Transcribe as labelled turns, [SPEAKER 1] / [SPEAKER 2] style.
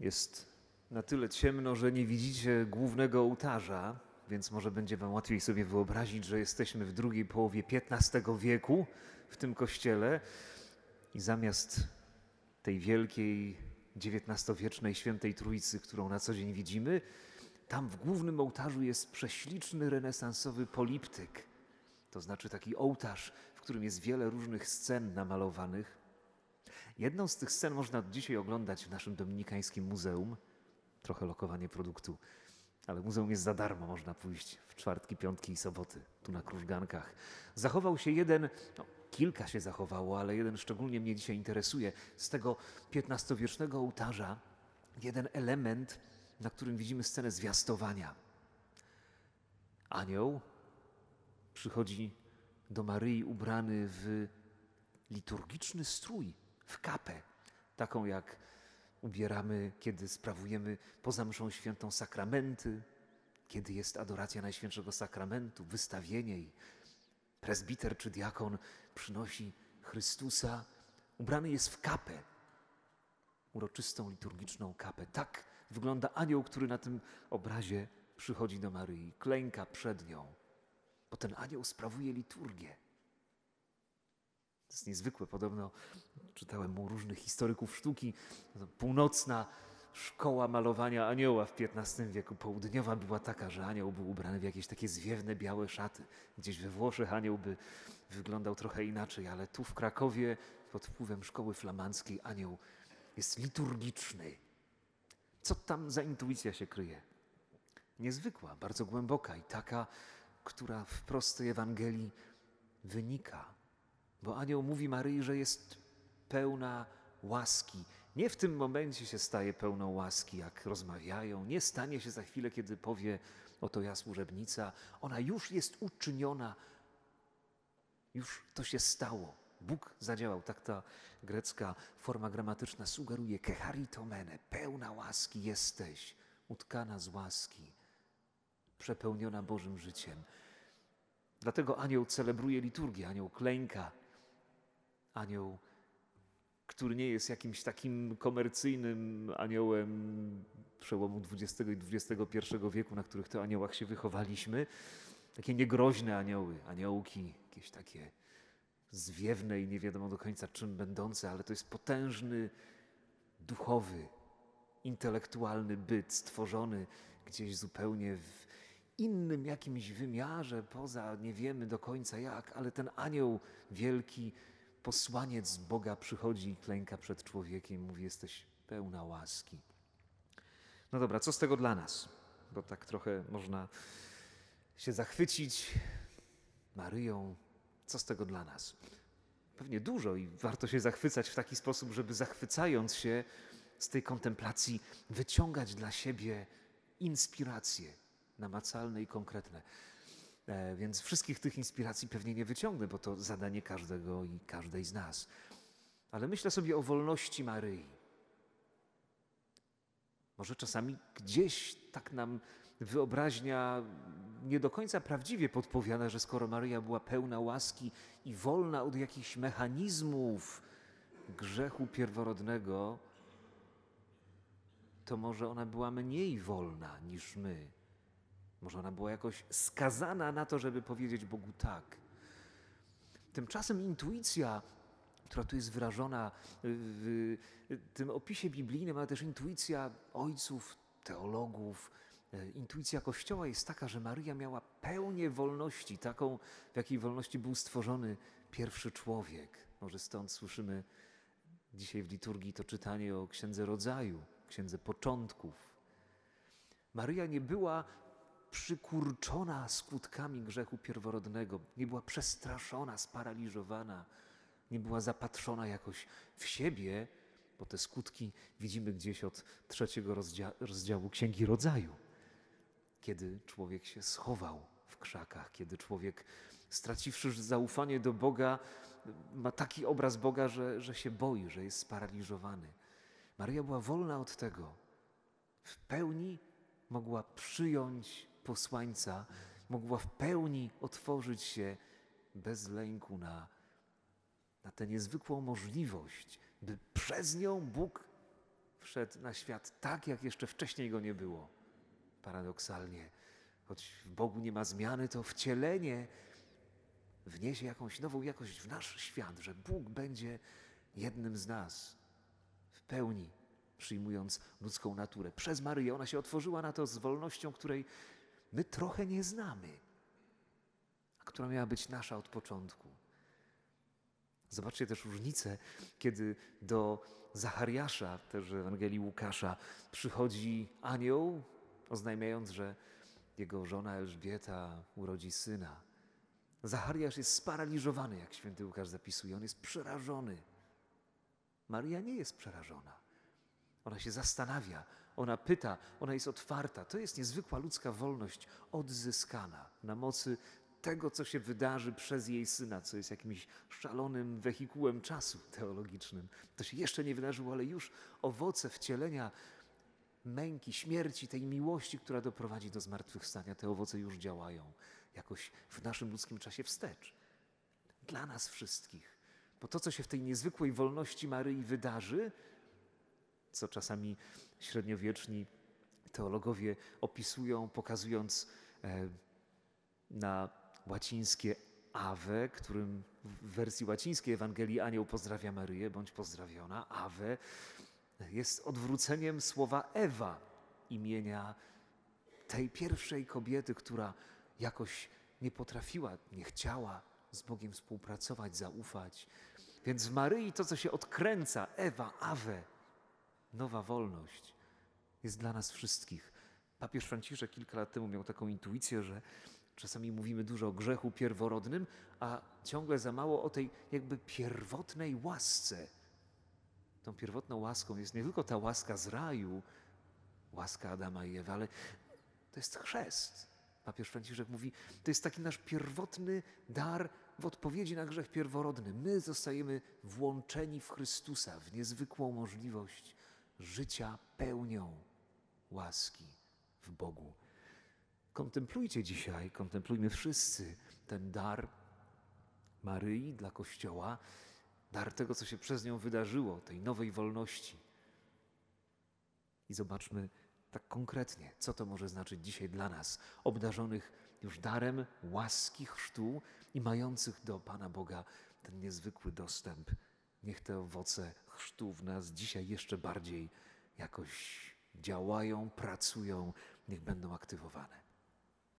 [SPEAKER 1] Jest na tyle ciemno, że nie widzicie głównego ołtarza, więc może będzie wam łatwiej sobie wyobrazić, że jesteśmy w drugiej połowie XV wieku w tym kościele i zamiast tej wielkiej XIX-wiecznej świętej trójcy, którą na co dzień widzimy, tam w głównym ołtarzu jest prześliczny renesansowy poliptyk. To znaczy taki ołtarz, w którym jest wiele różnych scen namalowanych. Jedną z tych scen można dzisiaj oglądać w naszym dominikańskim muzeum. Trochę lokowanie produktu, ale muzeum jest za darmo, można pójść w czwartki, piątki i soboty, tu na Krużgankach. Zachował się jeden, no, kilka się zachowało, ale jeden szczególnie mnie dzisiaj interesuje. Z tego XV-wiecznego ołtarza jeden element, na którym widzimy scenę zwiastowania. Anioł przychodzi do Maryi ubrany w liturgiczny strój, w kapę, taką jak ubieramy, kiedy sprawujemy poza mszą świętą sakramenty, kiedy jest adoracja Najświętszego Sakramentu, wystawienie i presbiter czy diakon przynosi Chrystusa, ubrany jest w kapę, uroczystą liturgiczną kapę. Tak wygląda anioł, który na tym obrazie przychodzi do Maryi, klęka przed nią, bo ten anioł sprawuje liturgię. To jest niezwykłe. Podobno czytałem u różnych historyków sztuki. Północna szkoła malowania anioła w XV wieku. Południowa była taka, że anioł był ubrany w jakieś takie zwiewne białe szaty. Gdzieś we Włoszech anioł by wyglądał trochę inaczej, ale tu w Krakowie pod wpływem szkoły flamandzkiej anioł jest liturgiczny. Co tam za intuicja się kryje? Niezwykła, bardzo głęboka i taka, która w prostej Ewangelii wynika. Bo anioł mówi Maryi, że jest pełna łaski. Nie w tym momencie się staje pełną łaski, jak rozmawiają. Nie stanie się za chwilę, kiedy powie, oto ja służebnica. Ona już jest uczyniona. Już to się stało. Bóg zadziałał. Tak ta grecka forma gramatyczna sugeruje. Kecharitomene, pełna łaski jesteś, utkana z łaski, przepełniona Bożym życiem. Dlatego anioł celebruje liturgię, anioł klęka, anioł, który nie jest jakimś takim komercyjnym aniołem przełomu XX i XXI wieku, na których to aniołach się wychowaliśmy. Takie niegroźne anioły, aniołki, jakieś takie zwiewne i nie wiadomo do końca czym będące, ale to jest potężny, duchowy, intelektualny byt stworzony gdzieś zupełnie w innym jakimś wymiarze, poza nie wiemy do końca jak, ale ten anioł wielki posłaniec Boga przychodzi i klęka przed człowiekiem, mówi: Jesteś pełna łaski. No dobra, co z tego dla nas? Bo tak trochę można się zachwycić Maryją. Co z tego dla nas? Pewnie dużo i warto się zachwycać w taki sposób, żeby zachwycając się z tej kontemplacji wyciągać dla siebie inspiracje namacalne i konkretne. E, więc wszystkich tych inspiracji pewnie nie wyciągnę, bo to zadanie każdego i każdej z nas. Ale myślę sobie o wolności Maryi. Może czasami gdzieś tak nam wyobraźnia nie do końca prawdziwie podpowiada, że skoro Maryja była pełna łaski i wolna od jakichś mechanizmów grzechu pierworodnego, to może ona była mniej wolna niż my. Może ona była jakoś skazana na to, żeby powiedzieć Bogu tak. Tymczasem intuicja, która tu jest wyrażona w tym opisie biblijnym, ale też intuicja ojców, teologów, intuicja Kościoła jest taka, że Maryja miała pełnię wolności, taką, w jakiej wolności był stworzony pierwszy człowiek. Może stąd słyszymy dzisiaj w liturgii to czytanie o Księdze Rodzaju, Księdze Początków. Maryja nie była przykurczona skutkami grzechu pierworodnego, nie była przestraszona, sparaliżowana, nie była zapatrzona jakoś w siebie, bo te skutki widzimy gdzieś od trzeciego rozdzia rozdziału Księgi Rodzaju, kiedy człowiek się schował w krzakach, kiedy człowiek, straciwszy zaufanie do Boga, ma taki obraz Boga, że, że się boi, że jest sparaliżowany. Maryja była wolna od tego. W pełni mogła przyjąć posłańca mogła w pełni otworzyć się bez lęku na, na tę niezwykłą możliwość, by przez nią Bóg wszedł na świat tak, jak jeszcze wcześniej go nie było. Paradoksalnie, choć w Bogu nie ma zmiany, to wcielenie wniesie jakąś nową jakość w nasz świat, że Bóg będzie jednym z nas w pełni przyjmując ludzką naturę. Przez Maryję ona się otworzyła na to z wolnością, której my trochę nie znamy, a która miała być nasza od początku. Zobaczcie też różnicę, kiedy do Zachariasza, też w Ewangelii Łukasza, przychodzi anioł, oznajmiając, że jego żona Elżbieta urodzi syna. Zachariasz jest sparaliżowany, jak święty Łukasz zapisuje, on jest przerażony. Maria nie jest przerażona. Ona się zastanawia, ona pyta, ona jest otwarta. To jest niezwykła ludzka wolność odzyskana na mocy tego, co się wydarzy przez jej syna, co jest jakimś szalonym wehikułem czasu teologicznym. To się jeszcze nie wydarzyło, ale już owoce wcielenia męki, śmierci, tej miłości, która doprowadzi do zmartwychwstania, te owoce już działają jakoś w naszym ludzkim czasie wstecz. Dla nas wszystkich. Bo to, co się w tej niezwykłej wolności Maryi wydarzy, co czasami średniowieczni teologowie opisują, pokazując e, na łacińskie Ave, którym w wersji łacińskiej Ewangelii Anioł pozdrawia Maryję, bądź pozdrawiona. Ave jest odwróceniem słowa Ewa, imienia tej pierwszej kobiety, która jakoś nie potrafiła, nie chciała z Bogiem współpracować, zaufać. Więc w Maryi to, co się odkręca, Ewa, Ave, nowa wolność, jest dla nas wszystkich. Papież Franciszek kilka lat temu miał taką intuicję, że czasami mówimy dużo o grzechu pierworodnym, a ciągle za mało o tej jakby pierwotnej łasce. Tą pierwotną łaską jest nie tylko ta łaska z raju, łaska Adama i Ewy, ale to jest chrzest. Papież Franciszek mówi, to jest taki nasz pierwotny dar w odpowiedzi na grzech pierworodny. My zostajemy włączeni w Chrystusa, w niezwykłą możliwość życia pełnią łaski w Bogu. Kontemplujcie dzisiaj, kontemplujmy wszyscy ten dar Maryi dla Kościoła, dar tego, co się przez nią wydarzyło, tej nowej wolności. I zobaczmy tak konkretnie, co to może znaczyć dzisiaj dla nas, obdarzonych już darem łaski chrztu i mających do Pana Boga ten niezwykły dostęp. Niech te owoce chrztu w nas dzisiaj jeszcze bardziej jakoś działają, pracują, niech będą aktywowane.